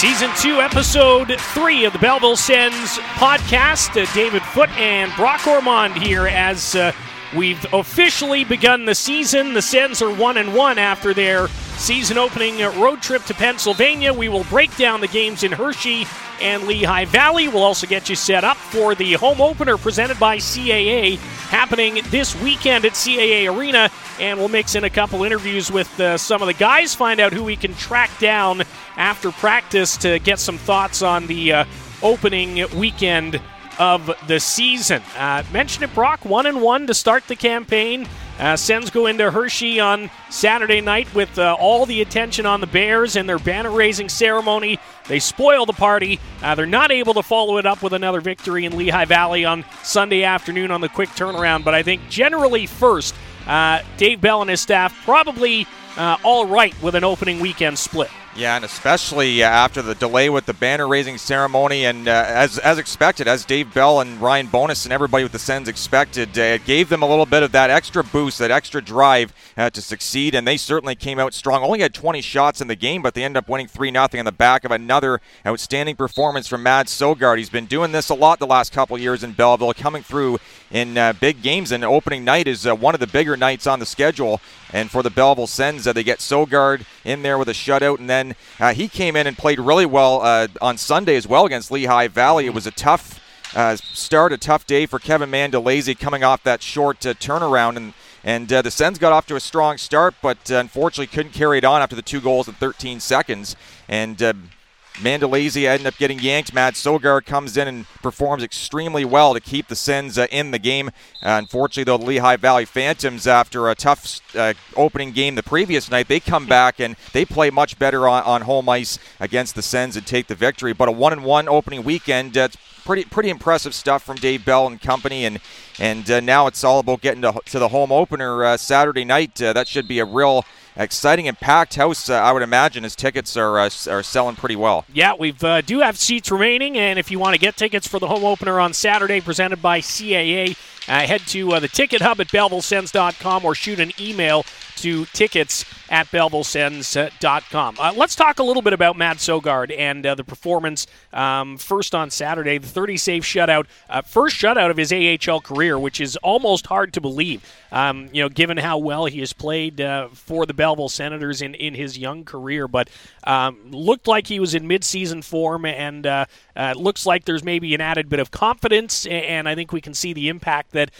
Season 2, Episode 3 of the Belleville Sens podcast. Uh, David Foot and Brock Ormond here as uh, we've officially begun the season. The Sens are 1 and 1 after their season opening road trip to Pennsylvania. We will break down the games in Hershey and Lehigh Valley. We'll also get you set up for the home opener presented by CAA happening this weekend at CAA Arena. And we'll mix in a couple interviews with uh, some of the guys, find out who we can track down after practice to get some thoughts on the uh, opening weekend of the season. Uh, mentioned it, Brock, one and one to start the campaign. Uh, Sens go into Hershey on Saturday night with uh, all the attention on the Bears and their banner raising ceremony. They spoil the party. Uh, they're not able to follow it up with another victory in Lehigh Valley on Sunday afternoon on the quick turnaround. But I think generally, first, uh, Dave Bell and his staff probably uh, all right with an opening weekend split. Yeah, and especially uh, after the delay with the banner raising ceremony, and uh, as as expected, as Dave Bell and Ryan Bowness and everybody with the Sens expected, uh, it gave them a little bit of that extra boost, that extra drive uh, to succeed, and they certainly came out strong. Only had 20 shots in the game, but they ended up winning three 0 on the back of another outstanding performance from Mads Søgaard. He's been doing this a lot the last couple years in Belleville, coming through in uh, big games, and opening night is uh, one of the bigger nights on the schedule. And for the Belleville Sens, they get Søgaard in there with a shutout, and then uh, he came in and played really well uh, on Sunday as well against Lehigh Valley. It was a tough uh, start, a tough day for Kevin Mandolese coming off that short uh, turnaround, and and uh, the Sens got off to a strong start, but uh, unfortunately couldn't carry it on after the two goals in 13 seconds. And Mandolese ended up getting yanked. Mads Søgaard comes in and performs extremely well to keep the Sens uh, in the game. Uh, unfortunately, though, the Lehigh Valley Phantoms, after a tough uh, opening game the previous night, they come back and they play much better on, on home ice against the Sens and take the victory. But a one-and-one opening weekend, uh, pretty pretty impressive stuff from Dave Bell and company, and and uh, now it's all about getting to, to the home opener uh, Saturday night. Uh, that should be a real exciting and packed house, uh, I would imagine, as tickets are uh, are selling pretty well. Yeah, we uh, do have seats remaining, and if you want to get tickets for the home opener on Saturday, presented by CAA, uh, head to uh, the ticket hub at BellevilleSens.com or shoot an email to tickets at BellevilleSens.com. Uh, let's talk a little bit about Mads Søgaard and uh, the performance um, first on Saturday, the 30 save shutout, uh, first shutout of his AHL career, which is almost hard to believe, um, you know, given how well he has played uh, for the Belleville Senators in, in his young career. But um, looked like he was in midseason form, and uh, looks like there's maybe an added bit of confidence, and I think we can see the impact that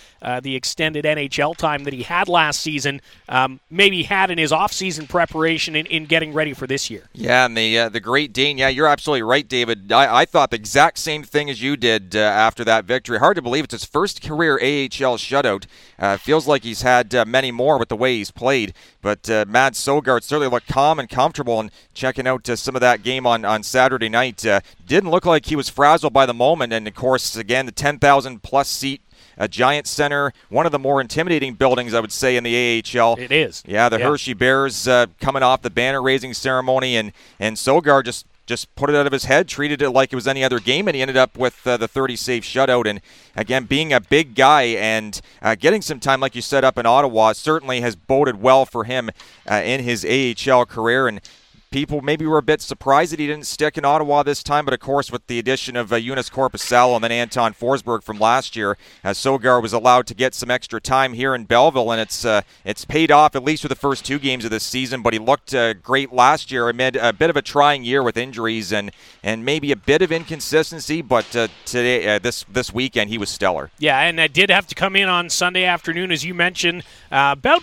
the extended NHL time that he had last season um, maybe had in his offseason preparation in, in getting ready for this year. Yeah, and the uh, the Great Dane. Yeah, you're absolutely right, David. I, I thought the exact same thing as you did uh, after that victory. Hard to believe it's his first career AHL shutout. Uh, feels like he's had uh, many more with the way he's played. But uh, Mads Søgaard certainly looked calm and comfortable. And checking out uh, some of that game on, on Saturday night, uh, didn't look like he was frazzled by the moment. And of course, again, the 10,000 plus seat a Giant Center, one of the more intimidating buildings, I would say, in the AHL. It is. Yeah, the yeah. Hershey Bears uh, coming off the banner raising ceremony, and and Søgaard just just put it out of his head, treated it like it was any other game, and he ended up with uh, the 30 save shutout. And again, being a big guy and uh, getting some time, like you said, up in Ottawa, certainly has boded well for him uh, in his AHL career. And people maybe were a bit surprised that he didn't stick in Ottawa this time, but of course, with the addition of uh, Joonas Korpisalo and then Anton Forsberg from last year, uh, Søgaard was allowed to get some extra time here in Belleville, and it's uh, it's paid off at least for the first two games of this season. But he looked uh, great last year amid a bit of a trying year with injuries and and maybe a bit of inconsistency. But uh, today, uh, this this weekend, he was stellar. Yeah, and I did have to come in on Sunday afternoon, as you mentioned, about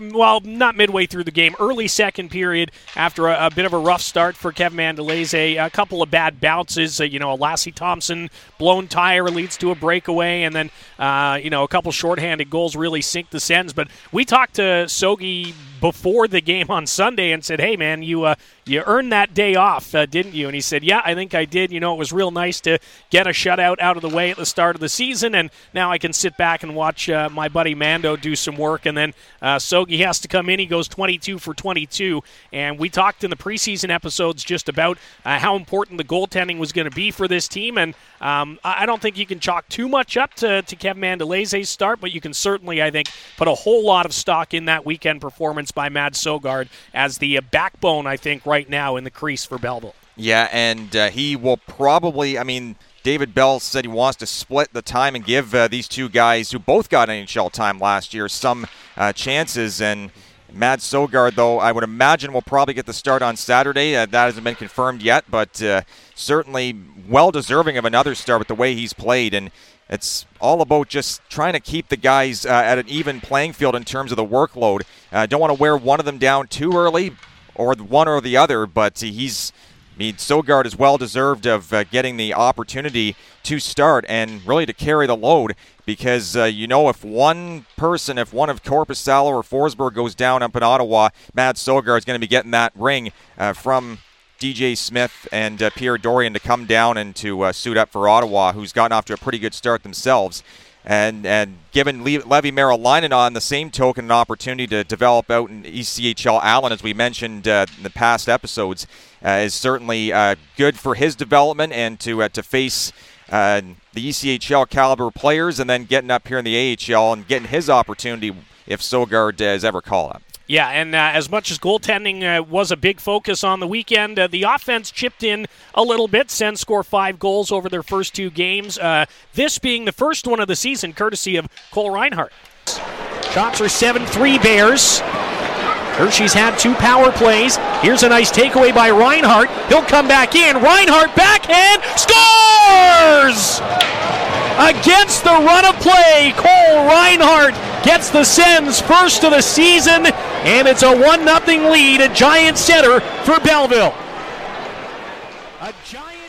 well, not midway through the game, early second period after a, a bit of a rough start for Kevin Mandolese. A couple of bad bounces. Uh, you know, a Lassi Thomson blown tire leads to a breakaway, and then uh, you know a couple shorthanded goals really sink the Sens. But we talked to Sogi before the game on Sunday and said, "Hey, man, you uh, you earned that day off, uh, didn't you?" And he said, "Yeah, I think I did. You know, it was real nice to get a shutout out of the way at the start of the season, and now I can sit back and watch uh, my buddy Mando do some work. And then uh, Sogi has to come in. He goes 22 for 22, and we talked in the preseason episodes just about uh, how important the goaltending was going to be for this team, and um, I don't think you can chalk too much up to, to Kevin Mandolese's start, but you can certainly, I think, put a whole lot of stock in that weekend performance by Mads Søgaard as the uh, backbone, I think, right now in the crease for Belleville. Yeah, and uh, he will probably, I mean, David Bell said he wants to split the time and give uh, these two guys who both got NHL time last year some uh, chances. And Mads Søgaard, though, I would imagine will probably get the start on Saturday. Uh, that hasn't been confirmed yet, but uh, certainly well deserving of another start with the way he's played. And it's all about just trying to keep the guys uh, at an even playing field in terms of the workload. Uh, don't want to wear one of them down too early, or one or the other, but he's I mean, Søgaard is well deserved of uh, getting the opportunity to start and really to carry the load because uh, you know if one person, if one of Korpisalo or Forsberg goes down up in Ottawa, Mads Søgaard is going to be getting that ring uh, from DJ Smith and uh, Pierre Dorion to come down and to uh, suit up for Ottawa, who's gotten off to a pretty good start themselves. And and given Le- Levi Merrill on the same token an opportunity to develop out in ECHL Allen, as we mentioned uh, in the past episodes, uh, is certainly uh, good for his development and to to face uh, the ECHL caliber players, and then getting up here in the AHL and getting his opportunity if Søgaard is ever called up. Yeah, and uh, as much as goaltending uh, was a big focus on the weekend, uh, the offense chipped in a little bit. Sens score five goals over their first two games. Uh, this being the first one of the season, courtesy of Cole Reinhardt. Shots are 7 3 Bears. Hershey's had two power plays. Here's a nice takeaway by Reinhardt. He'll come back in. Reinhardt backhand scores! Against the run of play, Cole Reinhardt gets the Sens first of the season, and it's a 1 0 lead a Giant Center for Belleville. A giant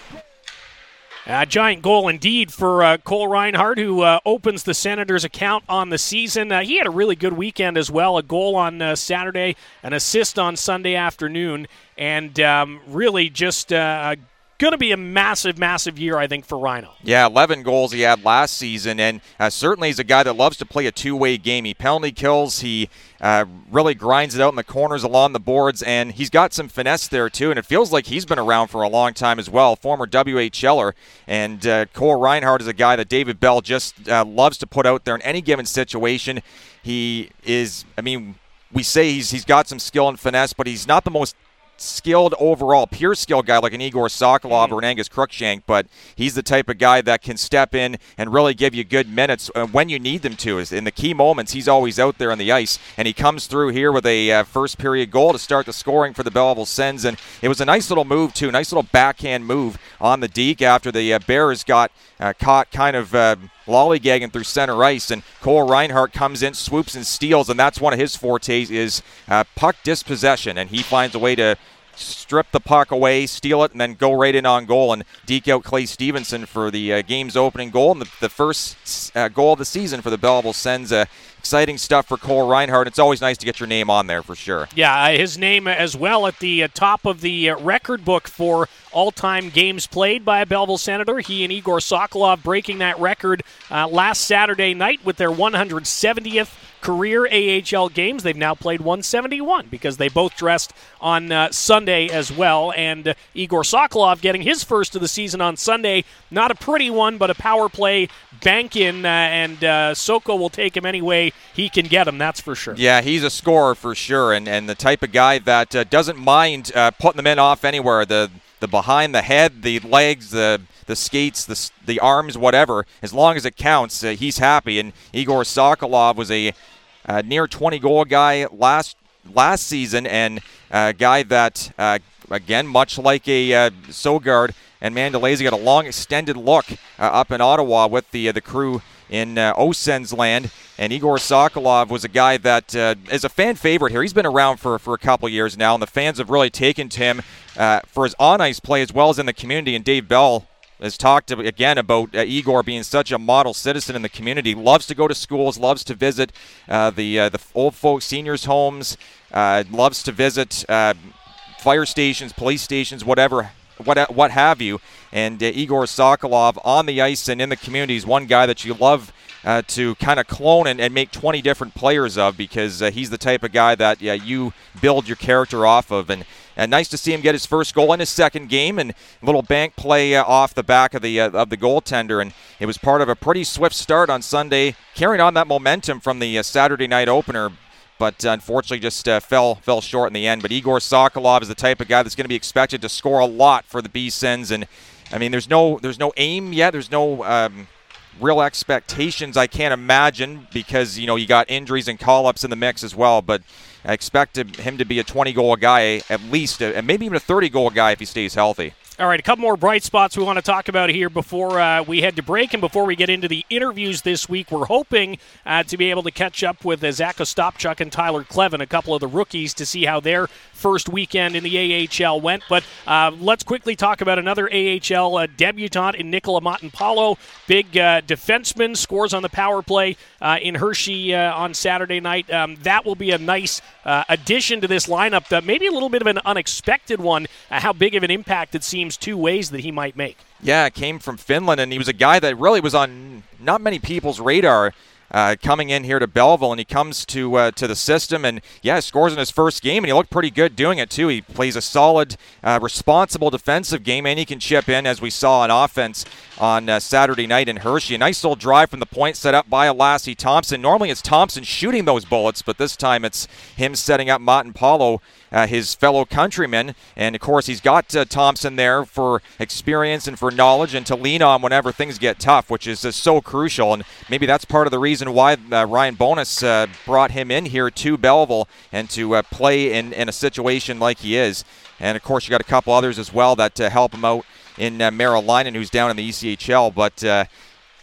a giant goal indeed for uh, Cole Reinhardt, who uh, opens the Senators' account on the season. Uh, he had a really good weekend as well. A goal on uh, Saturday, an assist on Sunday afternoon, and um, really just uh, going to be a massive, massive year, I think, for Rhino. Yeah, 11 goals he had last season, and uh, certainly he's a guy that loves to play a two-way game. He penalty kills, he uh, really grinds it out in the corners along the boards, and he's got some finesse there too. And it feels like he's been around for a long time as well. Former WHLer, and uh, Cole Reinhardt is a guy that David Bell just uh, loves to put out there in any given situation. He is, I mean, we say he's he's got some skill and finesse, but he's not the most skilled overall, pure skill guy like an Igor Sokolov mm-hmm. or an Angus Crookshank, but he's the type of guy that can step in and really give you good minutes uh, when you need them to. In the key moments, he's always out there on the ice, and he comes through here with a uh, first period goal to start the scoring for the Belleville Sens, and it was a nice little move too, nice little backhand move on the deke after the uh, Bears got uh, caught kind of uh, lollygagging through center ice, and Cole Reinhardt comes in, swoops and steals, and that's one of his fortes is puck dispossession, and he finds a way to strip the puck away, steal it, and then go right in on goal. And deke out Clay Stevenson for the uh, game's opening goal. And the, the first uh, goal of the season for the Belleville Sens. Uh, exciting stuff for Cole Reinhardt. It's always nice to get your name on there for sure. Yeah, uh, his name as well at the uh, top of the uh, record book for all-time games played by a Belleville Senator. He and Igor Sokolov breaking that record uh, last Saturday night with their 170th career AHL games. They've now played 171 because they both dressed on uh, Sunday as well. And uh, Igor Sokolov getting his first of the season on Sunday. Not a pretty one, but a power play bank in, uh, and uh, Soko will take him any way he can get him, that's for sure. Yeah, he's a scorer for sure, and, and the type of guy that uh, doesn't mind uh, putting the men off anywhere. The the behind the head, the legs, the the skates, the the arms, whatever. As long as it counts, uh, he's happy. And Igor Sokolov was a uh, near 20 goal guy last last season, and a guy that uh, again, much like a uh, Søgaard and Mandolese, got a long extended look uh, up in Ottawa with the the crew in uh, Osen's land. And Igor Sokolov was a guy that uh, is a fan favorite here. He's been around for, for a couple years now, and the fans have really taken to him uh, for his on ice play as well as in the community. And Dave Bell has talked again about uh, Igor being such a model citizen in the community. Loves to go to schools, loves to visit uh, the uh, the old folks, seniors' homes, uh, loves to visit uh, fire stations, police stations, whatever, what what have you. And uh, Igor Sokolov on the ice and in the community is one guy that you love. to kind of clone and, and, make 20 different players of because he's the type of guy that yeah, you build your character off of. And and nice to see him get his first goal in his second game, and a little bank play uh, off the back of the uh, of the goaltender, and it was part of a pretty swift start on Sunday, carrying on that momentum from the uh, Saturday night opener. but unfortunately just uh, fell fell short in the end. But Igor Sokolov is the type of guy that's going to be expected to score a lot for the B Sens, and I mean, there's no there's no aim yet. There's no um, real expectations. I can't imagine because you know you got injuries and call-ups in the mix as well, but. I expect him to be a 20 goal guy, at least, uh, and maybe even a 30 goal guy if he stays healthy. All right, a couple more bright spots we want to talk about here before uh, we head to break and before we get into the interviews this week. We're hoping uh, to be able to catch up with uh, Zack Ostapchuk and Tyler Kleven, a couple of the rookies, to see how their first weekend in the AHL went. But uh, let's quickly talk about another AHL uh, debutant in Nicola Matinpalo. Big uh, defenseman, scores on the power play in Hershey on Saturday night. Um, that will be a nice addition to this lineup, maybe a little bit of an unexpected one, how big of an impact it seems seems two ways that he might make. Yeah, came from Finland, and he was a guy that really was on not many people's radar uh, coming in here to Belleville, and he comes to uh, to the system, and yeah, scores in his first game, and he looked pretty good doing it too. He plays a solid, uh, responsible defensive game, and he can chip in as we saw on offense on uh, Saturday night in Hershey. A nice little drive from the point set up by Lassi Thomson. Normally it's Thomson shooting those bullets, but this time it's him setting up Matinpalo uh, his fellow countrymen. And of course, he's got uh, Thomson there for experience and for knowledge and to lean on whenever things get tough, which is uh, so crucial. And maybe that's part of the reason why uh, Ryan Bowness uh, brought him in here to Belleville and to uh, play in, in a situation like he is. And of course, you got a couple others as well that help him out in uh, Merrill who's down in the ECHL. But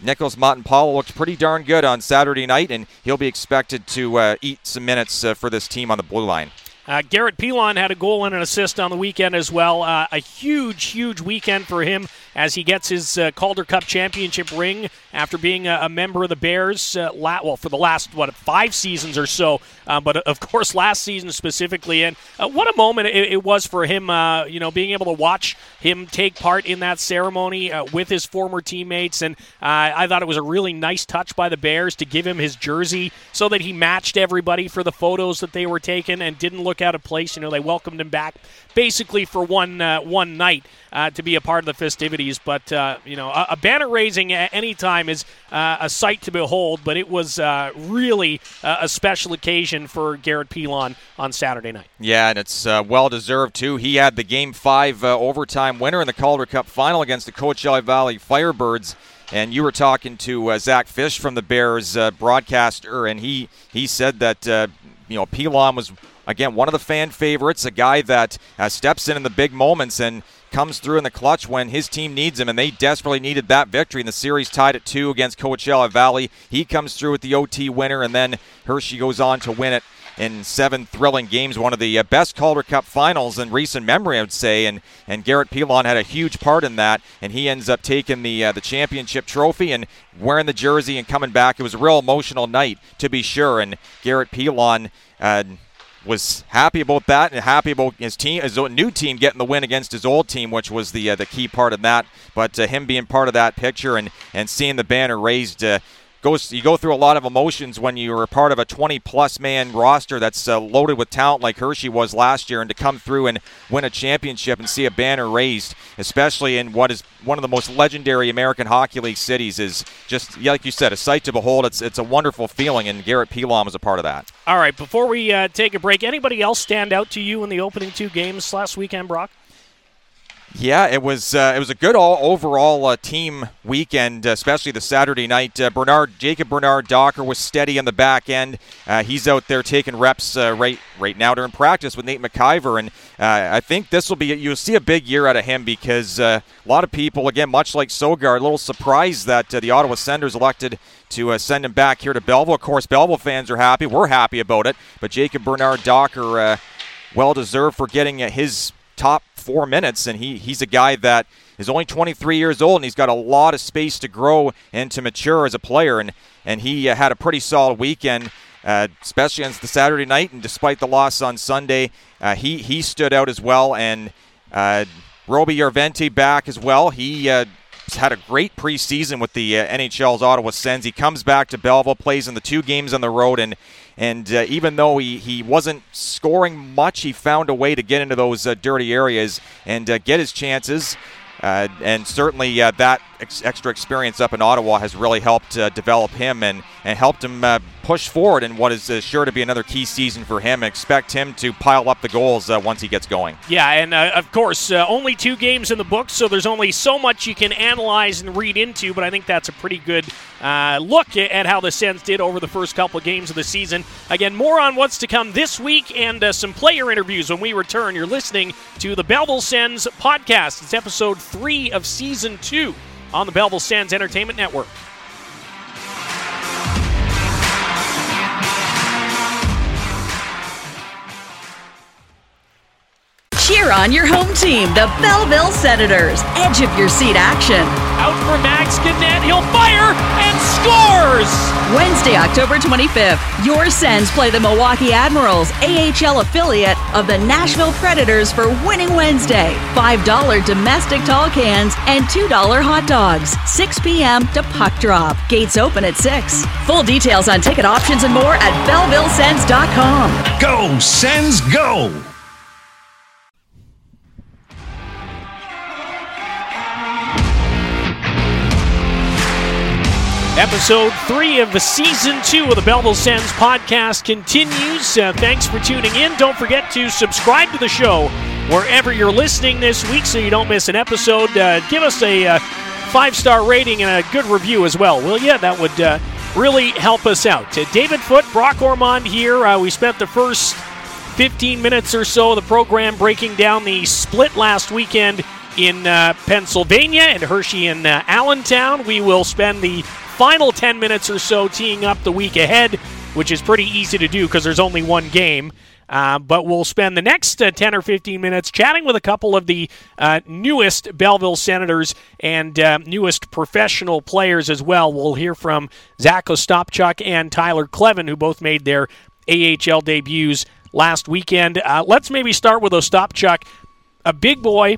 Nikolas Matinpalo looked pretty darn good on Saturday night, and he'll be expected to uh, eat some minutes uh, for this team on the blue line. Uh, Garrett Pilon had a goal and an assist on the weekend as well. Uh, a huge, huge weekend for him as he gets his uh, Calder Cup championship ring after being a, a member of the Bears. Uh, la- well, for the last what five seasons or so, uh, but of course last season specifically. And uh, what a moment it, it was for him. you know, being able to watch him take part in that ceremony with his former teammates, and I thought it was a really nice touch by the Bears to give him his jersey so that he matched everybody for the photos that they were taking and didn't look out of place. You know, they welcomed him back basically for one uh, one night uh, to be a part of the festivities. But uh, you know, a, a, banner raising at any time is uh, a sight to behold. But it was uh, really a special occasion for Garrett Pilon on Saturday night. Yeah, and it's well deserved too. He had the Game Five overtime winner in the Calder Cup final against the Coachella Valley Firebirds. And you were talking to uh, Zack Fisch from the Bears uh, broadcaster, and he he said that uh, you know Pilon was again, one of the fan favorites, a guy that uh, steps in in the big moments and comes through in the clutch when his team needs him, and they desperately needed that victory. And the series tied at two against Coachella Valley. He comes through with the OT winner, and then Hershey goes on to win it in seven thrilling games, one of the uh, best Calder Cup finals in recent memory, I would say. And and Garrett Pilon had a huge part in that, and he ends up taking the uh, the championship trophy and wearing the jersey and coming back. It was a real emotional night, to be sure. And Garrett Pilon. Uh, was happy about that and happy about his team, his new team getting the win against his old team, which was the uh, the key part of that. But uh, him being part of that picture and and seeing the banner raised. Uh, goes you go through a lot of emotions when you're a part of a 20 plus man roster that's uh, loaded with talent like Hershey was last year and to come through and win a championship and see a banner raised especially in what is one of the most legendary American Hockey League cities is just like you said a sight to behold. It's it's a wonderful feeling and Garrett Pilon was a part of that. All right before we uh, take a break anybody else stand out to you in the opening two games last weekend Brock yeah, it was uh, it was a good all overall uh, team weekend, especially the Saturday night. Uh, Bernard Jacob Bernard Docker was steady on the back end. Uh, he's out there taking reps uh, right right now during practice with Nate McIver, and uh, I think this will be you'll see a big year out of him because a lot of people, again, much like Søgaard, a little surprised that the Ottawa Senators elected to send him back here to Belleville. Of course, Belleville fans are happy. We're happy about it, but Jacob Bernard Docker, well deserved for getting his top four minutes, and he he's a guy that is only 23 years old, and he's got a lot of space to grow and to mature as a player, and and he uh, had a pretty solid weekend. Uh, especially on the Saturday night, and despite the loss on Sunday, uh, he he stood out as well. And uh, Roby Järventie back as well. He uh, had a great preseason with the uh, NHL's Ottawa Sens. He comes back to Belleville, plays in the two games on the road, and and uh, even though he, he wasn't scoring much, he found a way to get into those uh, dirty areas and uh, get his chances. uh, and certainly uh, that ex- extra experience up in Ottawa has really helped uh, develop him and, and helped him uh, push forward in what is uh, sure to be another key season for him. Expect him to pile up the goals uh, once he gets going. Yeah, and of course, only two games in the book, so there's only so much you can analyze and read into, but I think that's a pretty good Uh, look at how the Sens did over the first couple of games of the season. Again, more on what's to come this week and uh, some player interviews when we return. You're listening to the Belleville Sens podcast. It's episode three of season two on the Belleville Sens Entertainment Network. Cheer on your home team, the Belleville Senators. Edge of your seat action. Out for Max Guenette. He'll fire and scores! Wednesday, October 25th, your Sens play the Milwaukee Admirals, AHL affiliate of the Nashville Predators for Winning Wednesday. $5 domestic tall cans and $2 hot dogs. 6 p.m. to puck drop. Gates open at 6. Full details on ticket options and more at BellevilleSens.com. Go, Sens, go! Episode three of the season two of the Belleville Sens podcast continues. Uh, thanks for tuning in. Don't forget to subscribe to the show wherever you're listening this week so you don't miss an episode. Uh, give us a uh, five star rating and a good review as well, will you? That would uh, really help us out. Uh, David Foot, Brock Ormond here. Uh, we spent the first 15 minutes or so of the program breaking down the split last weekend in Pennsylvania and Hershey and Allentown. We will spend the final 10 minutes or so teeing up the week ahead, which is pretty easy to do because there's only one game. Uh, but we'll spend the next uh, 10 or 15 minutes chatting with a couple of the uh, newest Belleville Senators and uh, newest professional players as well. We'll hear from Zack Ostapchuk and Tyler Kleven, who both made their AHL debuts last weekend. Uh, let's maybe start with Ostapchuk, a big boy,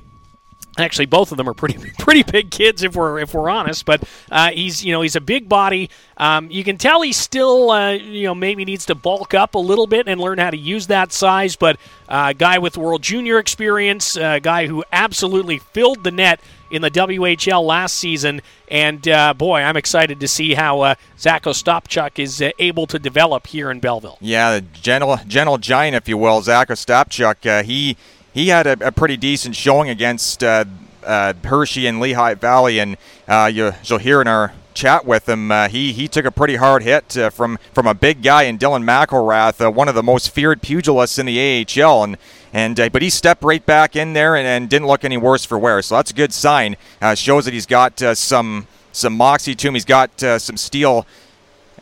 Actually, both of them are pretty pretty big kids if we're if we're honest. But uh, he's you know he's a big body. Um, you can tell he still uh, you know maybe needs to bulk up a little bit and learn how to use that size. But uh, guy with World Junior experience, a guy who absolutely filled the net in the WHL last season. And uh, boy, I'm excited to see how uh, Zack Ostapchuk is uh, able to develop here in Belleville. Yeah, the gentle gentle giant, if you will, Zack Ostapchuk. Uh, he he had a, a pretty decent showing against uh, uh, Hershey and Lehigh Valley, and uh, you, will hear in our chat with him, uh, he he took a pretty hard hit uh, from from a big guy in Dylan McIlrath, uh, one of the most feared pugilists in the AHL, and and but he stepped right back in there and, and, didn't look any worse for wear. So that's a good sign. shows that he's got some some moxie to him. He's got some steel uh,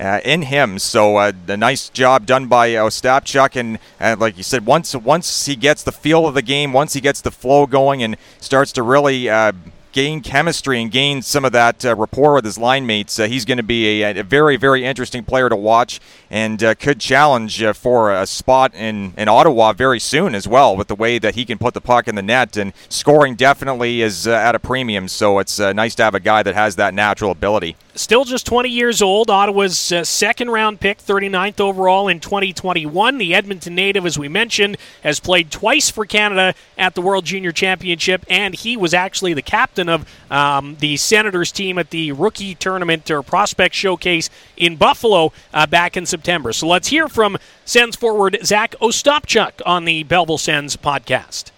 in him. So uh, a nice job done by uh, Ostapchuk, and uh, like you said, once once he gets the feel of the game, once he gets the flow going, and starts to really uh, gain chemistry and gain some of that uh, rapport with his line mates, uh, he's going to be a, a, very, very interesting player to watch and uh, could challenge uh, for a spot in, in Ottawa very soon as well with the way that he can put the puck in the net. And scoring definitely is uh, at a premium, so it's uh, nice to have a guy that has that natural ability. Still just 20 years old. Ottawa's second round pick, 39th overall in 2021. The Edmonton native, as we mentioned, has played twice for Canada at the World Junior Championship, and he was actually the captain of um, the Senators team at the rookie tournament or prospect showcase in Buffalo uh, back in September. So let's hear from Sens forward Zack Ostapchuk on the Belleville Sens podcast.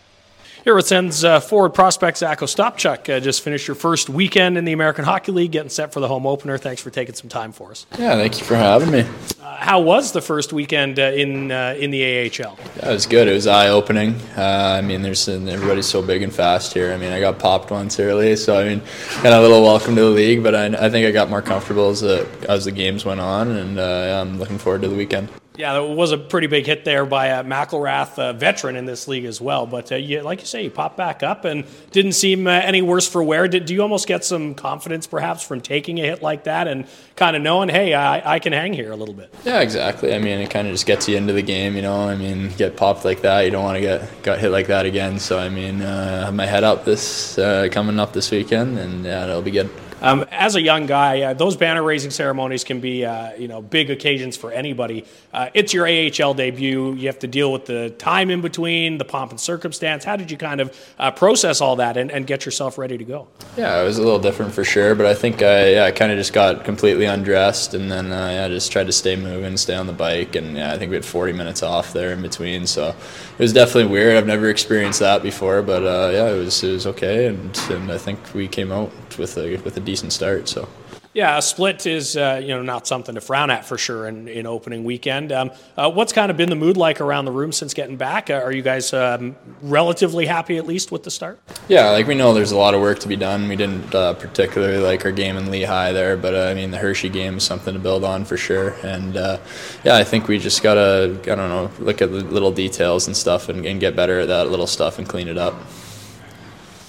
Here with Sens uh, forward prospect Zack Ostapchuk. Uh, just finished your first weekend in the American Hockey League, getting set for the home opener. Thanks for taking some time for us. Yeah, thank you for having me. Uh, how was the first weekend uh, in uh, in the AHL? Yeah, it was good. It was eye opening. Uh, I mean, there's everybody's so big and fast here. I mean, I got popped once early, so I mean, kind of a little welcome to the league. But I, I think I got more comfortable as the as the games went on, and I'm looking forward to the weekend. Yeah, it was a pretty big hit there by a McIlrath, veteran in this league as well. But uh, you, like you say, you popped back up and didn't seem uh, any worse for wear. Did, do you almost get some confidence perhaps from taking a hit like that and kind of knowing, hey, I, I can hang here a little bit? Yeah, exactly. I mean, it kind of just gets you into the game, you know. I mean, get popped like that, you don't want to get got hit like that again. So, I mean, uh, I have my head up this uh, coming up this weekend, and yeah, it'll be good. Um, as a young guy, uh, those banner raising ceremonies can be, uh, you know, big occasions for anybody. Uh, it's your AHL debut. You have to deal with the time in between, the pomp and circumstance. How did you kind of uh, process all that and, and, get yourself ready to go? Yeah, it was a little different for sure, but I think I, yeah, I kind of just got completely undressed and then uh, yeah, just tried to stay moving, stay on the bike, and yeah, I think we had 40 minutes off there in between. So it was definitely weird. I've never experienced that before, but uh, yeah, it was it was okay, and and I think we came out with a with a decent start. So. Yeah, a split is uh, you know not something to frown at for sure in, in opening weekend. Um, uh, what's kind of been the mood like around the room since getting back? Uh, are you guys um, relatively happy at least with the start? Yeah, like we know there's a lot of work to be done. We didn't uh, particularly like our game in Lehigh there, but uh, I mean the Hershey game is something to build on for sure. And uh, yeah, I think we just gotta I don't know look at the little details and stuff and, and get better at that little stuff and clean it up.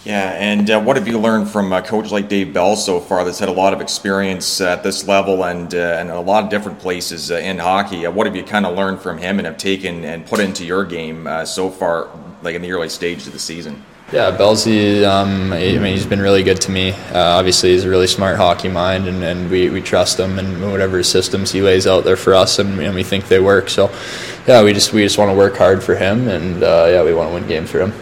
Yeah, and uh, what have you learned from a coach like Dave Bell so far that's had a lot of experience at this level and, uh, and a lot of different places uh, in hockey? Uh, what have you kind of learned from him and have taken and put into your game uh, so far, like in the early stage of the season? Yeah, Belsy, um, I mean, he's been really good to me. Uh, obviously, he's a really smart hockey mind, and, and we, we trust him and whatever systems he lays out there for us, and, and we think they work. So, yeah, we just we just want to work hard for him, and yeah, we want to win games for him.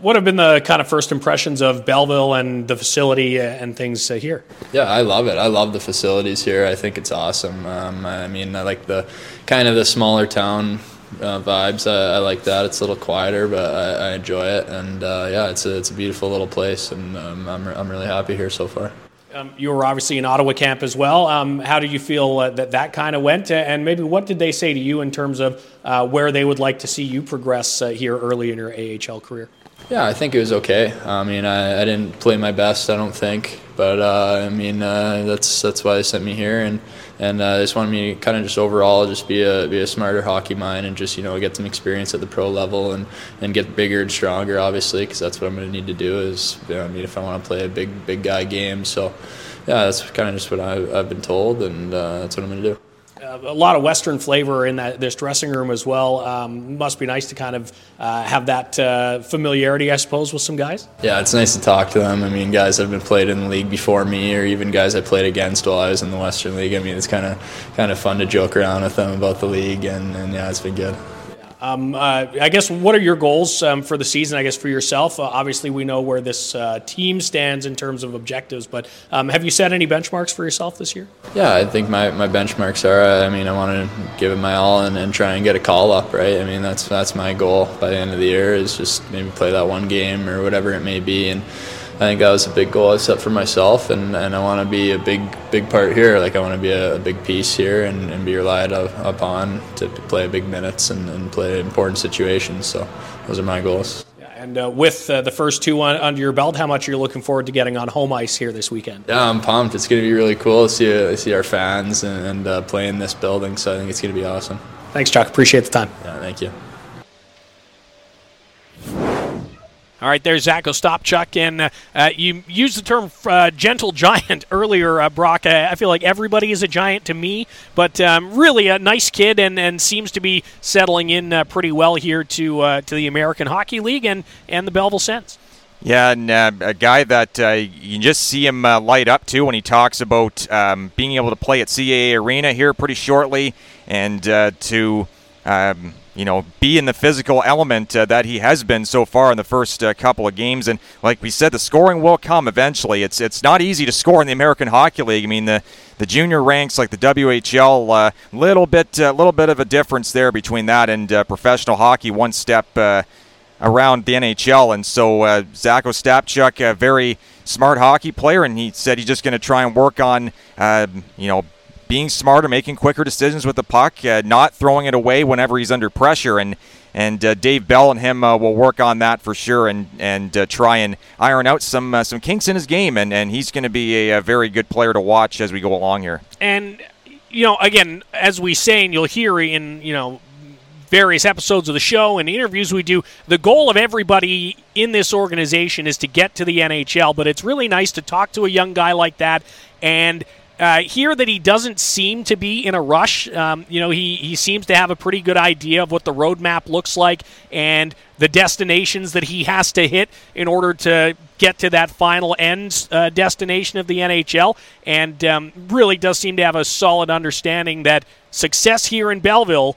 What have been the kind of first impressions of Belleville and the facility and things uh, here? Yeah, I love it. I love the facilities here. I think it's awesome. Um, I mean, I like the kind of the smaller town uh, vibes. I, I, like that. It's a little quieter, but I, I enjoy it. And uh, yeah, it's a, it's a beautiful little place, and um, I'm, I'm really happy here so far. Um, you were obviously in Ottawa camp as well. Um, how did you feel uh, that that kind of went? And maybe what did they say to you in terms of uh, where they would like to see you progress uh, here early in your AHL career? Yeah, I think it was okay. I mean, I, I didn't play my best, I don't think, but uh, I mean uh, that's that's why they sent me here, and and uh, they just wanted me to kind of just overall just be a be a smarter hockey mind and just you know get some experience at the pro level and, and get bigger and stronger, obviously, because that's what I'm going to need to do is you know, I mean if I want to play a big big guy game. So yeah, that's kind of just what I, I've been told, and uh, that's what I'm going to do a lot of Western flavor in that this dressing room as well. Um, must be nice to kind of uh, have that uh, familiarity, I suppose, with some guys. Yeah, it's nice to talk to them. I mean, guys that have been played in the league before me, or even guys I played against while I was in the Western League. I mean, it's kind of kind of fun to joke around with them about the league, and, and yeah, it's been good. Um, uh, I guess what are your goals um, for the season? I guess for yourself. Uh, obviously, we know where this uh, team stands in terms of objectives, but um, have you set any benchmarks for yourself this year? Yeah, I think my, my benchmarks are. I mean, I want to give it my all and, and try and get a call up. Right. I mean, that's that's my goal by the end of the year is just maybe play that one game or whatever it may be and I think that was a big goal I set for myself, and, and I want to be a big big part here. Like I want to be a, a, big piece here and, and be relied upon to play big minutes and, and, play important situations. So those are my goals. And uh, with uh, the first two on, under your belt, how much are you looking forward to getting on home ice here this weekend? Yeah, I'm pumped. It's going to be really cool to see, uh, see our fans and, and uh, play in this building. So I think it's going to be awesome. Thanks, Chuck. Appreciate the time. Yeah, thank you. All right, there's Zack Ostapchuk, and uh, uh, you used the term uh, gentle giant earlier, uh, Brock. I, feel like everybody is a giant to me, but um, really a nice kid and, and seems to be settling in uh, pretty well here to uh, to the American Hockey League and, and the Belleville Sens. Yeah, and a guy that you can just see him light up to when he talks about um, being able to play at CAA Arena here pretty shortly and to. Um, you know, be in the physical element uh, that he has been so far in the first uh, couple of games. And like we said, the scoring will come eventually. It's it's not easy to score in the American Hockey League. I mean, the the junior ranks like the WHL, a uh, little bit a uh, little bit of a difference there between that and uh, professional hockey. One step uh, around the NHL, and so uh, Zack Ostapchuk, a very smart hockey player, and he said he's just going to try and work on, you know, being smarter, making quicker decisions with the puck, uh, not throwing it away whenever he's under pressure. And and uh, Dave Bell and him uh, will work on that for sure, and and uh, try and iron out some uh, some kinks in his game. And and he's going to be a, a, very good player to watch as we go along here. And you know, again, as we say, and you'll hear in you know various episodes of the show and interviews we do, the goal of everybody in this organization is to get to the NHL. But it's really nice to talk to a young guy like that and uh, hear that he doesn't seem to be in a rush. Um, you know, he, he seems to have a pretty good idea of what the roadmap looks like and the destinations that he has to hit in order to get to that final end uh, destination of the NHL. And um, really does seem to have a solid understanding that success here in Belleville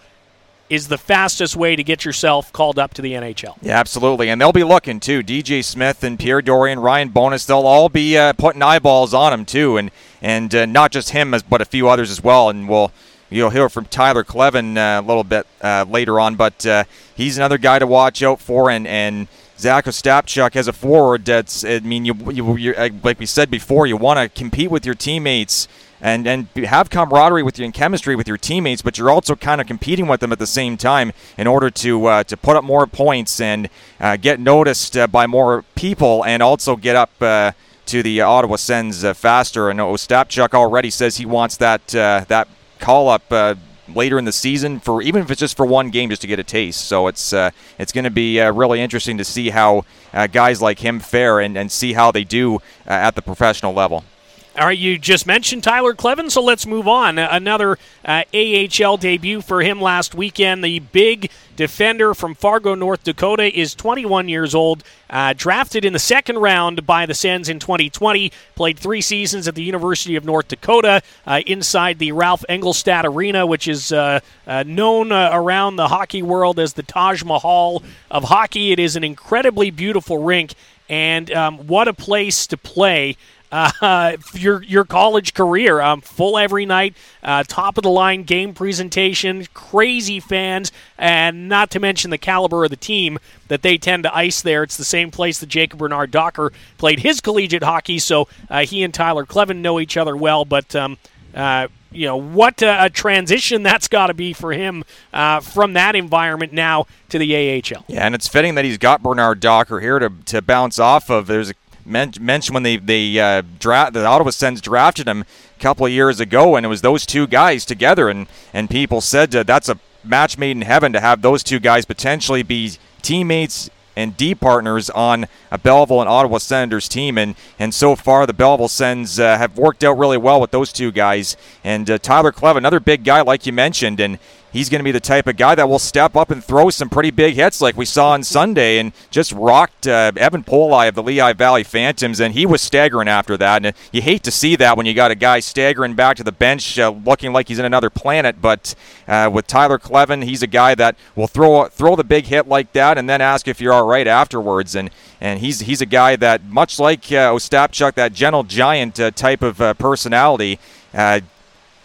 is the fastest way to get yourself called up to the NHL. Yeah, absolutely. And they'll be looking too. DJ Smith and Pierre Dorion, Ryan Bowness, they'll all be uh, putting eyeballs on him too, and and uh, not just him, but a few others as well. And we'll you'll hear from Tyler Kleven uh, a little bit uh, later on, but uh, he's another guy to watch out for, and and. Zack Ostapchuk as a forward, that's I mean, you, you like we said before, you want to compete with your teammates and and have camaraderie with you and chemistry with your teammates, but you're also kind of competing with them at the same time in order to uh, to put up more points and uh, get noticed uh, by more people, and also get up uh, to the Ottawa Sens uh, faster. And Ostapchuk already says he wants that uh, that call up later in the season for even if it's just for one game just to get a taste. So it's it's going to be really interesting to see how guys like him fare and, and see how they do at the professional level. All right, you just mentioned Tyler Kleven, so let's move on. Another uh, AHL debut for him last weekend. The big defender from Fargo, North Dakota, is 21 years old. Uh, drafted in the second round by the Sens in 2020. Played three seasons at the University of North Dakota uh, inside the Ralph Engelstad Arena, which is uh, uh, known uh, around the hockey world as the Taj Mahal of hockey. It is an incredibly beautiful rink, and um, what a place to play uh, your your college career. Um, full every night, uh, top of the line game presentation, crazy fans, and not to mention the caliber of the team that they tend to ice there. It's the same place that Jacob Bernard Docker played his collegiate hockey, so uh, he and Tyler Kleven know each other well. But um, uh, you know what a, a transition that's got to be for him uh, from that environment now to the AHL. Yeah, and it's fitting that he's got Bernard Docker here to, to bounce off of. There's a mentioned when they they uh, draft the Ottawa Sens drafted him a couple of years ago, and it was those two guys together, and and people said uh, that's a match made in heaven to have those two guys potentially be teammates and D partners on a Belleville and Ottawa Senators team. And, and so far, the Belleville Sens uh, have worked out really well with those two guys. And uh, Tyler Kleven, another big guy, like you mentioned. And he's going to be the type of guy that will step up and throw some pretty big hits like we saw on Sunday and just rocked uh, Evan Poli of the Lehigh Valley Phantoms, and he was staggering after that. And you hate to see that when you got a guy staggering back to the bench uh, looking like he's in another planet. But uh, with Tyler Kleven, he's a guy that will throw throw the big hit like that and then ask if you're all right afterwards. And and he's he's a guy that much like uh, Ostapchuk, that gentle giant uh, type of uh, personality. Uh,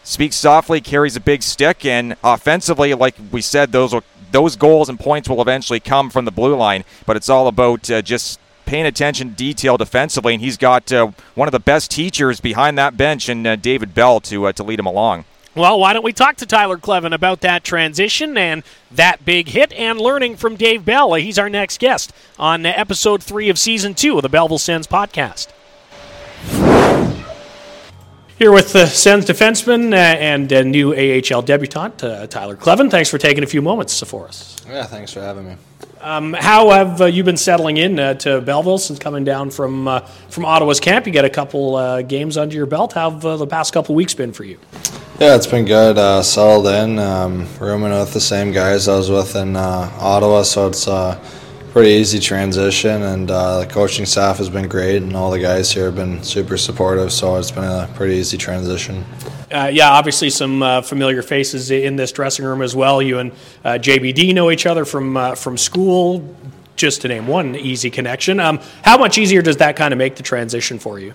speaks softly, carries a big stick, and offensively, like we said, those those goals and points will eventually come from the blue line. But it's all about uh, just paying attention detail defensively, and he's got uh, one of the best teachers behind that bench, and uh, David Bell to uh, to lead him along. Well, why don't we talk to Tyler Kleven about that transition and that big hit and learning from Dave Bell? He's our next guest on episode three of season two of the Belleville Sens podcast. Here with the Sens defenseman uh, and uh, new AHL debutant, uh, Tyler Kleven. Thanks for taking a few moments for us. Yeah, thanks for having me. Um, how have uh, you been settling in uh, to Belleville since coming down from uh, from Ottawa's camp? You got a couple games under your belt. How have the past couple weeks been for you? Yeah, it's been good. settled in, um, rooming with the same guys I was with in Ottawa, so it's pretty easy transition, and uh, the coaching staff has been great, and all the guys here have been super supportive. So it's been a pretty easy transition. Uh, yeah, obviously some uh, familiar faces in this dressing room as well. You and uh, JBD know each other from uh, from school. Just to name one easy connection. Um, how much easier does that kind of make the transition for you?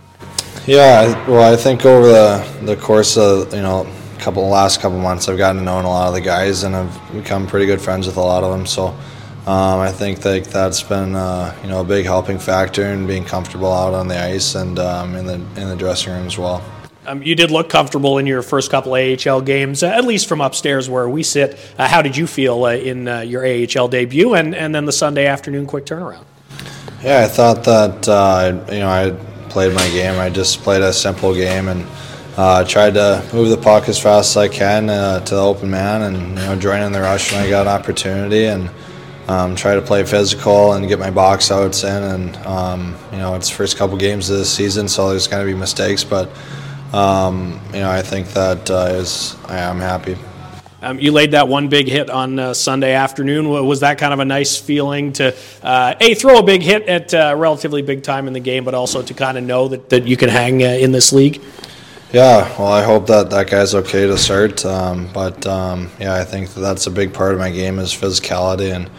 Yeah, well, I think over the the course of you know couple last couple months, I've gotten to know a lot of the guys, and I've become pretty good friends with a lot of them. So um, I think that that's been uh, you know a big helping factor in being comfortable out on the ice and um, in the in the dressing room as well. Um, you did look comfortable in your first couple AHL games, uh, at least from upstairs where we sit. Uh, how did you feel uh, in uh, your AHL debut and, and then the Sunday afternoon quick turnaround? Yeah, I thought that uh, you know I played my game. I just played a simple game and tried to move the puck as fast as I can to the open man and you know join in the rush when I got an opportunity and um, try to play physical and get my box outs in. And um, you know, it's first couple games of the season, so there's going to be mistakes, but um, you know, I think that uh, is I am happy. Um, you laid that one big hit on uh, Sunday afternoon. Was that kind of a nice feeling to uh, a throw a big hit at a uh, relatively big time in the game, but also to kind of know that, that you can hang uh, in this league? Yeah, well, I hope that that guy's okay to start. Um, but um, yeah, I think that that's a big part of my game is physicality, and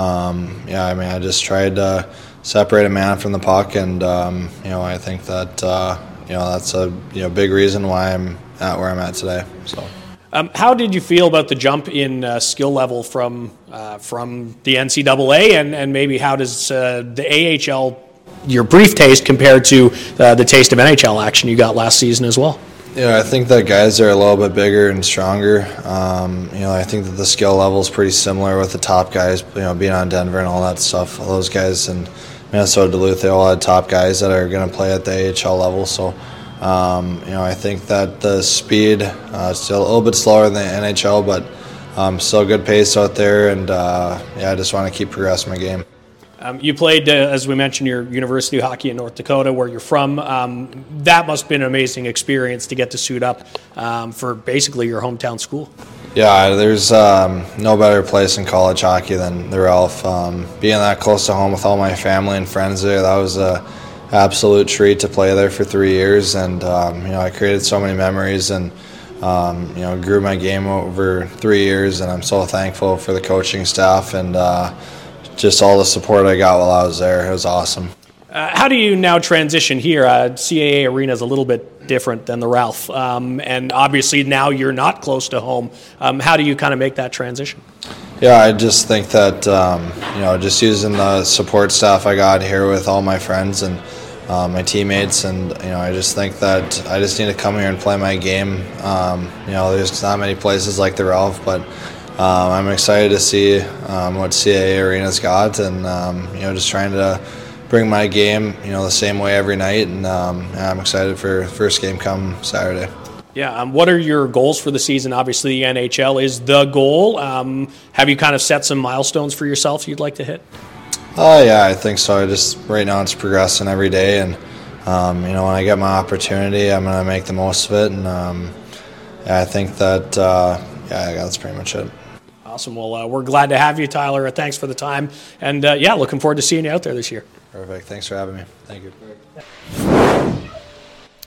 um, yeah, I mean, I just tried to separate a man from the puck, and um, you know, I think that uh, you know that's a you know big reason why I'm at where I'm at today. So. Um, how did you feel about the jump in uh, skill level from uh, from the NCAA, and, and maybe how does uh, the AHL your brief taste compared to uh, the taste of NHL action you got last season as well? Yeah, I think that guys are a little bit bigger and stronger. Um, you know, I think that the skill level is pretty similar with the top guys. You know, being on Denver and all that stuff. All those guys and Minnesota Duluth, they all had top guys that are going to play at the AHL level. So um, you know, I think that the speed uh, still a little bit slower than the NHL, but um, still good pace out there, and uh, yeah, I just want to keep progressing my game. Um, you played, uh, as we mentioned, your university hockey in North Dakota, where you're from. Um, that must have been an amazing experience to get to suit up um, for basically your hometown school. Yeah, there's um, no better place in college hockey than the Ralph. Um, being that close to home with all my family and friends there, that was a absolute treat to play there for three years, and um, you know I created so many memories and you know grew my game over three years, and I'm so thankful for the coaching staff and uh, just all the support I got while I was there. It was awesome. Uh, how do you now transition here? Uh, CAA Arena is a little bit different than the Ralph, um, and obviously now you're not close to home. Um, how do you kind of make that transition? Yeah, I just think that um, you know, just using the support staff I got here with all my friends and uh, my teammates, and you know, I just think that I just need to come here and play my game. Um, you know, there's not many places like the Ralph, but um, I'm excited to see um, what CAA Arena's got, and um, you know, just trying to bring my game, you know, the same way every night, and um, I'm excited for first game come Saturday. Yeah, um, what are your goals for the season? Obviously, the NHL is the goal. Um, have you kind of set some milestones for yourself you'd like to hit? Oh uh, yeah, I think so. I just right now it's progressing every day, and um, you know when I get my opportunity, I'm gonna make the most of it, and um, yeah, I think that uh, yeah, that's pretty much it. Awesome. Well, uh, we're glad to have you, Tyler. Thanks for the time, and uh, yeah, looking forward to seeing you out there this year. Perfect. Thanks for having me. Thank you.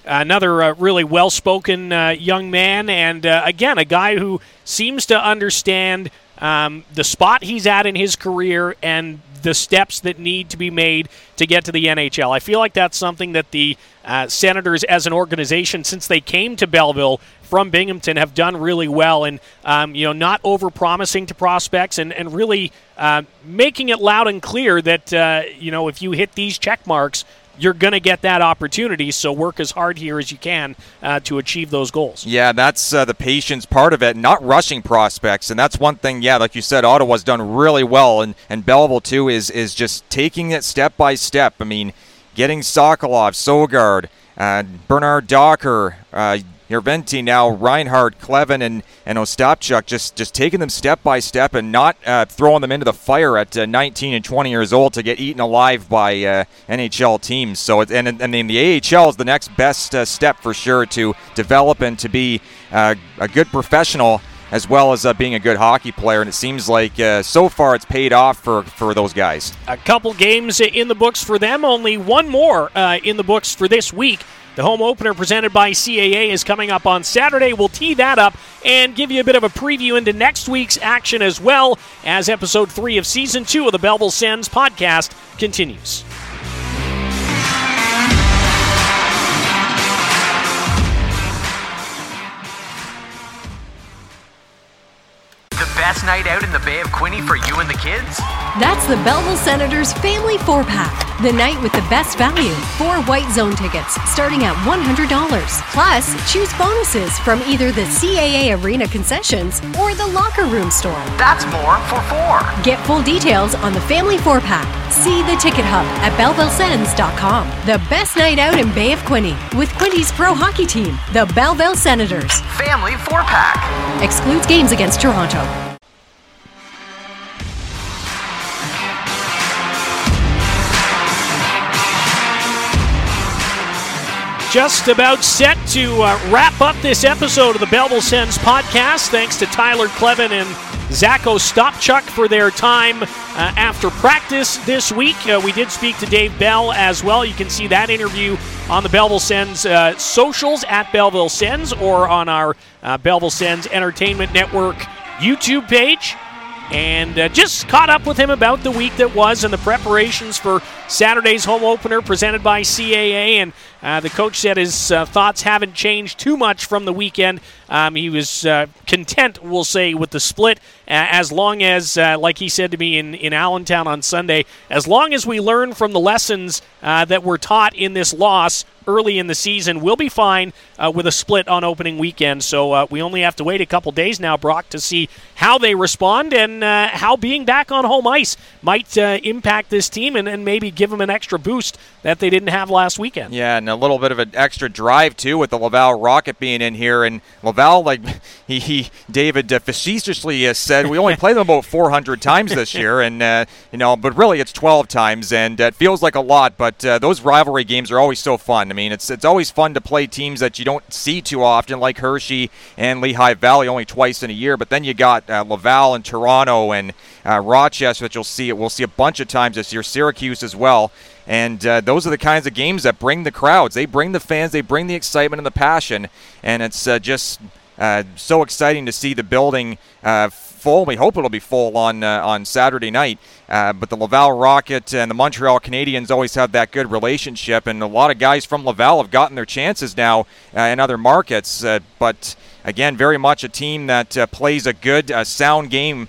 Another uh, really well spoken uh, young man, and uh, again, a guy who seems to understand um, the spot he's at in his career and the steps that need to be made to get to the NHL. I feel like that's something that the uh, Senators, as an organization, since they came to Belleville from Binghamton, have done really well, and um, you know, not over promising to prospects, and and really uh, making it loud and clear that uh, you know if you hit these check marks you're going to get that opportunity. So work as hard here as you can uh, to achieve those goals. Yeah, that's uh, the patience part of it, not rushing prospects. And that's one thing, yeah, like you said, Ottawa's done really well. And, and Belleville, too, is, is just taking it step by step. I mean, getting Sokolov, Søgaard, uh, Bernard Docker, uh, Järventie now, Reinhart, Kleven, and, and Ostapchuk just, just taking them step by step and not uh, throwing them into the fire at uh, 19 and 20 years old to get eaten alive by uh, NHL teams. So, it, and, and the AHL is the next best uh, step for sure to develop and to be uh, a good professional as well as uh, being a good hockey player. And it seems like uh, so far it's paid off for, for those guys. A couple games in the books for them, only one more uh, in the books for this week. The home opener presented by CAA is coming up on Saturday. We'll tee that up and give you a bit of a preview into next week's action as well as episode three of season two of the Belleville Sens podcast continues. Best night out in the Bay of Quinte for you and the kids? That's the Belleville Senators Family Four Pack. The night with the best value. Four white zone tickets starting at $100. Plus, choose bonuses from either the CAA Arena concessions or the locker room store. That's more for four. Get full details on the Family Four Pack. See the ticket hub at BellevilleSens.com. The best night out in Bay of Quinte with Quinte's pro hockey team, the Belleville Senators. Family Four Pack. Excludes games against Toronto. Just about set to uh, wrap up this episode of the Belleville Sens podcast. Thanks to Tyler Kleven and Zack Ostapchuk for their time uh, after practice this week. Uh, we did speak to Dave Bell as well. You can see that interview on the Belleville Sens uh, socials at Belleville Sens or on our uh, Belleville Sens Entertainment Network YouTube page and uh, just caught up with him about the week that was and the preparations for Saturday's home opener presented by CAA. And uh, the coach said his uh, thoughts haven't changed too much from the weekend. Um, he was uh, content, we'll say, with the split as long as, uh, like he said to me in, in Allentown on Sunday, as long as we learn from the lessons uh, that were taught in this loss early in the season, we'll be fine uh, with a split on opening weekend. So we only have to wait a couple days now, Brock, to see how they respond and how being back on home ice might impact this team and, and maybe give them an extra boost that they didn't have last weekend. Yeah, and a little bit of an extra drive too with the Laval Rocket being in here, and Laval, like he, he David uh, facetiously uh, said, we only play them about 400 times this year, and uh, you know, but really it's 12 times, and it feels like a lot. But uh, those rivalry games are always so fun. I mean, it's it's always fun to play teams that you don't see too often, like Hershey and Lehigh Valley, only twice in a year. But then you got uh, Laval and Toronto and uh, Rochester that you'll see. it. We'll see a bunch of times this year. Syracuse as well. And uh, those are the kinds of games that bring the crowds. They bring the fans. They bring the excitement and the passion. And it's uh, just uh, so exciting to see the building uh, full. We hope it'll be full on uh, on Saturday night. Uh, but the Laval Rocket and the Montreal Canadiens always have that good relationship, and a lot of guys from Laval have gotten their chances now in other markets. but again, very much a team that plays a good, sound game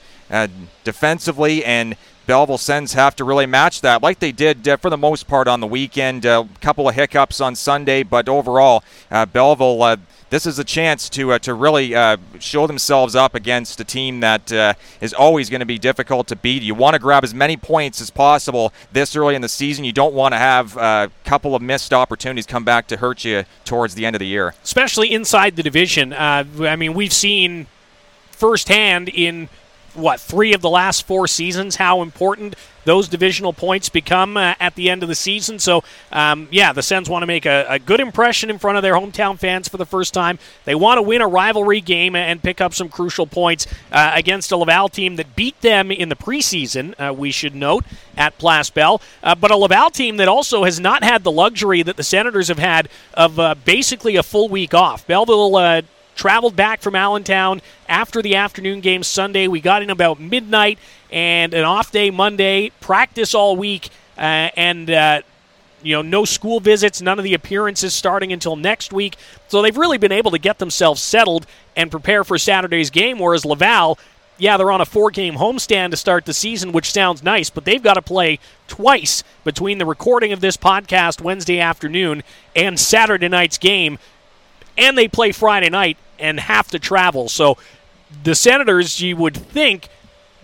defensively and Belleville Sens have to really match that, like they did uh, for the most part on the weekend. A uh, couple of hiccups on Sunday, but overall, uh, Belleville. Uh, this is a chance to uh, to really uh, show themselves up against a team that is always going to be difficult to beat. You want to grab as many points as possible this early in the season. You don't want to have a couple of missed opportunities come back to hurt you towards the end of the year, especially inside the division. I mean, we've seen firsthand in what three of the last four seasons how important those divisional points become uh, at the end of the season. So, um, yeah, the Sens want to make a, a, good impression in front of their hometown fans for the first time. They want to win a rivalry game and pick up some crucial points uh, against a Laval team that beat them in the preseason, uh, we should note, at Place Bell. Uh, but a Laval team that also has not had the luxury that the Senators have had of uh, basically a full week off. Belleville uh, traveled back from Allentown after the afternoon game Sunday. We got in about midnight and an off day Monday, practice all week, uh, and uh, you know no school visits, none of the appearances starting until next week. So they've really been able to get themselves settled and prepare for Saturday's game. Whereas Laval, yeah, they're on a four-game homestand to start the season, which sounds nice, but they've got to play twice between the recording of this podcast Wednesday afternoon and Saturday night's game and they play Friday night and have to travel. So the Senators, you would think,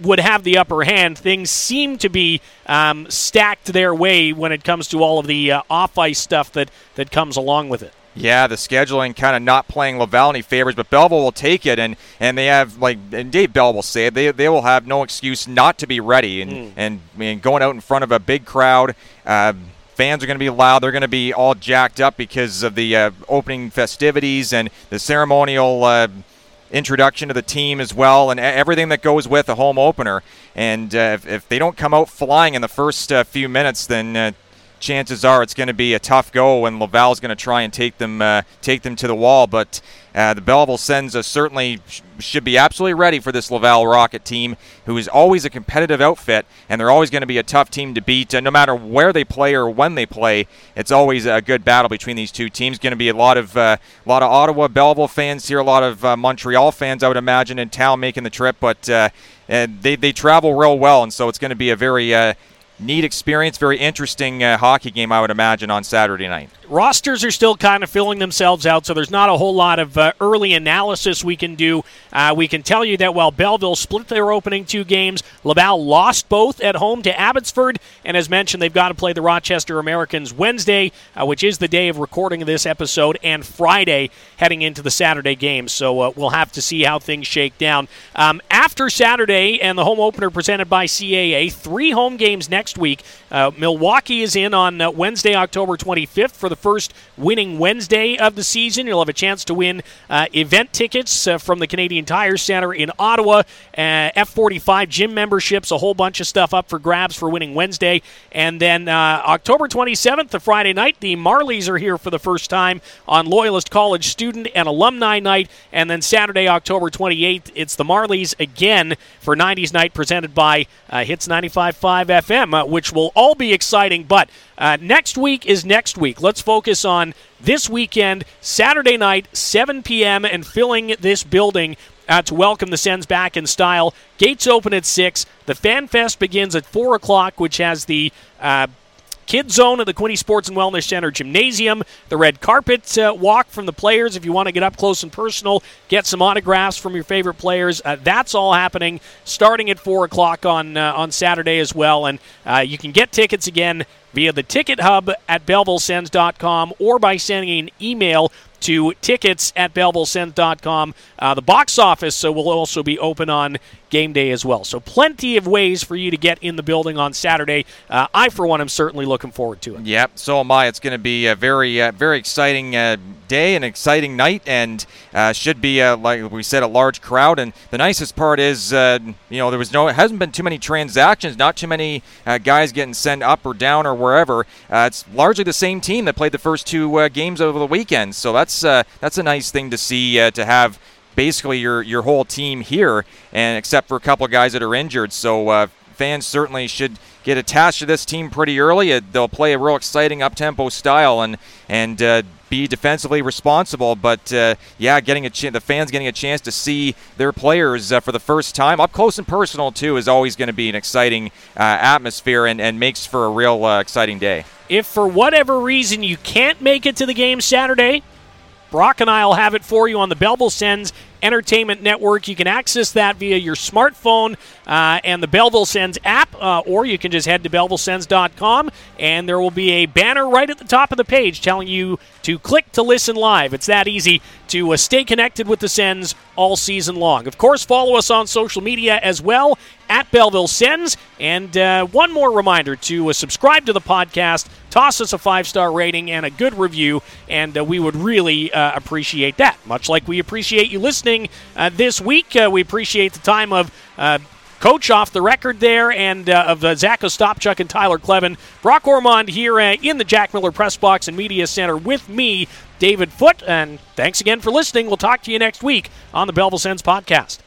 would have the upper hand. Things seem to be um, stacked their way when it comes to all of the uh, off ice stuff that, that comes along with it. Yeah, the scheduling kind of not playing Laval any favors, but Belleville will take it, and, and they have like and Dave Bell will say it, they they will have no excuse not to be ready, and mm. and, and going out in front of a big crowd. Uh, fans are going to be loud. They're going to be all jacked up because of the uh, opening festivities and the ceremonial uh, introduction to the team as well, and everything that goes with a home opener. And uh, if, if, they don't come out flying in the first uh, few minutes, then uh, chances are it's going to be a tough go, and Laval's going to try and take them uh, take them to the wall. But uh, the Belleville Sens uh, certainly sh- should be absolutely ready for this Laval Rocket team, who is always a competitive outfit, and they're always going to be a tough team to beat. Uh, no matter where they play or when they play, it's always a good battle between these two teams. Going to be a lot of uh, a lot of Ottawa Belleville fans here, a lot of uh, Montreal fans, I would imagine, in town making the trip, but. they, they travel real well, and so it's going to be a very neat experience, very interesting uh, hockey game, I would imagine, on Saturday night rosters are still kind of filling themselves out, so there's not a whole lot of uh, early analysis we can do. Uh, we can tell you that while Belleville split their opening two games, Laval lost both at home to Abbotsford, and as mentioned, they've got to play the Rochester Americans Wednesday, uh, which is the day of recording of this episode, and Friday heading into the Saturday game. So uh, we'll have to see how things shake down. Um, after Saturday and the home opener presented by CAA, three home games next next week. Uh, Milwaukee is in on uh, Wednesday, October 25th for the first winning Wednesday of the season. You'll have a chance to win uh, event tickets uh, from the Canadian Tire Center in Ottawa, uh, F45 gym memberships, a whole bunch of stuff up for grabs for winning Wednesday. And then October 27th, the Friday night, the Marlies are here for the first time on Loyalist College Student and Alumni Night. And then Saturday, October 28th, it's the Marlies again for 90s Night presented by uh, Hits 95.5 FM, uh, which will all be exciting. But uh, next week is next week. Let's focus on this weekend, Saturday night, 7 p.m., and filling this building uh, to welcome the Sens back in style. Gates open at 6. The Fan Fest begins at 4 o'clock, which has the uh, Kids Zone at the Quinte Sports and Wellness Center Gymnasium. The red carpet uh, walk from the players if you want to get up close and personal, get some autographs from your favorite players. Uh, that's all happening starting at 4 o'clock on, uh, on Saturday as well. And uh, you can get tickets again via the ticket hub at BellevilleSens.com or by sending an email to tickets at BellevilleSens.com. Uh, the box office uh, will also be open on game day as well. So plenty of ways for you to get in the building on Saturday. Uh, I, for one, am certainly looking forward to it. Yep, so am I. It's going to be a very, uh, very exciting uh, day, an exciting night, and uh, should be, uh, like we said, a large crowd. And the nicest part is, you know, there was no, it hasn't been too many transactions, not too many guys getting sent up or down or wherever. it's largely the same team that played the first two games over the weekend. So that's that's a nice thing to see to have basically your your whole team here, and except for a couple of guys that are injured. So uh, fans certainly should get attached to this team pretty early. Uh, they'll play a real exciting up tempo style and and uh, be defensively responsible. But uh, yeah, getting a ch- the fans getting a chance to see their players uh, for the first time up close and personal too is always going to be an exciting uh, atmosphere and, and makes for a real uh, exciting day. If for whatever reason you can't make it to the game Saturday, Brock and I will have it for you on the Belleville Sens Entertainment Network. You can access that via your smartphone uh, and the Belleville Sens app, uh, or you can just head to BellevilleSens.com and there will be a banner right at the top of the page telling you to click to listen live. It's that easy to uh, stay connected with the Sens all season long. Of course, follow us on social media as well at Belleville Sens. And uh, one more reminder to uh, subscribe to the podcast, toss us a five star rating and a good review, and uh, we would really uh, appreciate that. Much like we appreciate you listening uh, this week, uh, we appreciate the time of. Coach off the record there, and of Zack Ostapchuk and Tyler Kleven. Brock Ormond here in the Jack Miller Press Box and Media Center with me, David Foot. And thanks again for listening. We'll talk to you next week on the Belleville Sens podcast.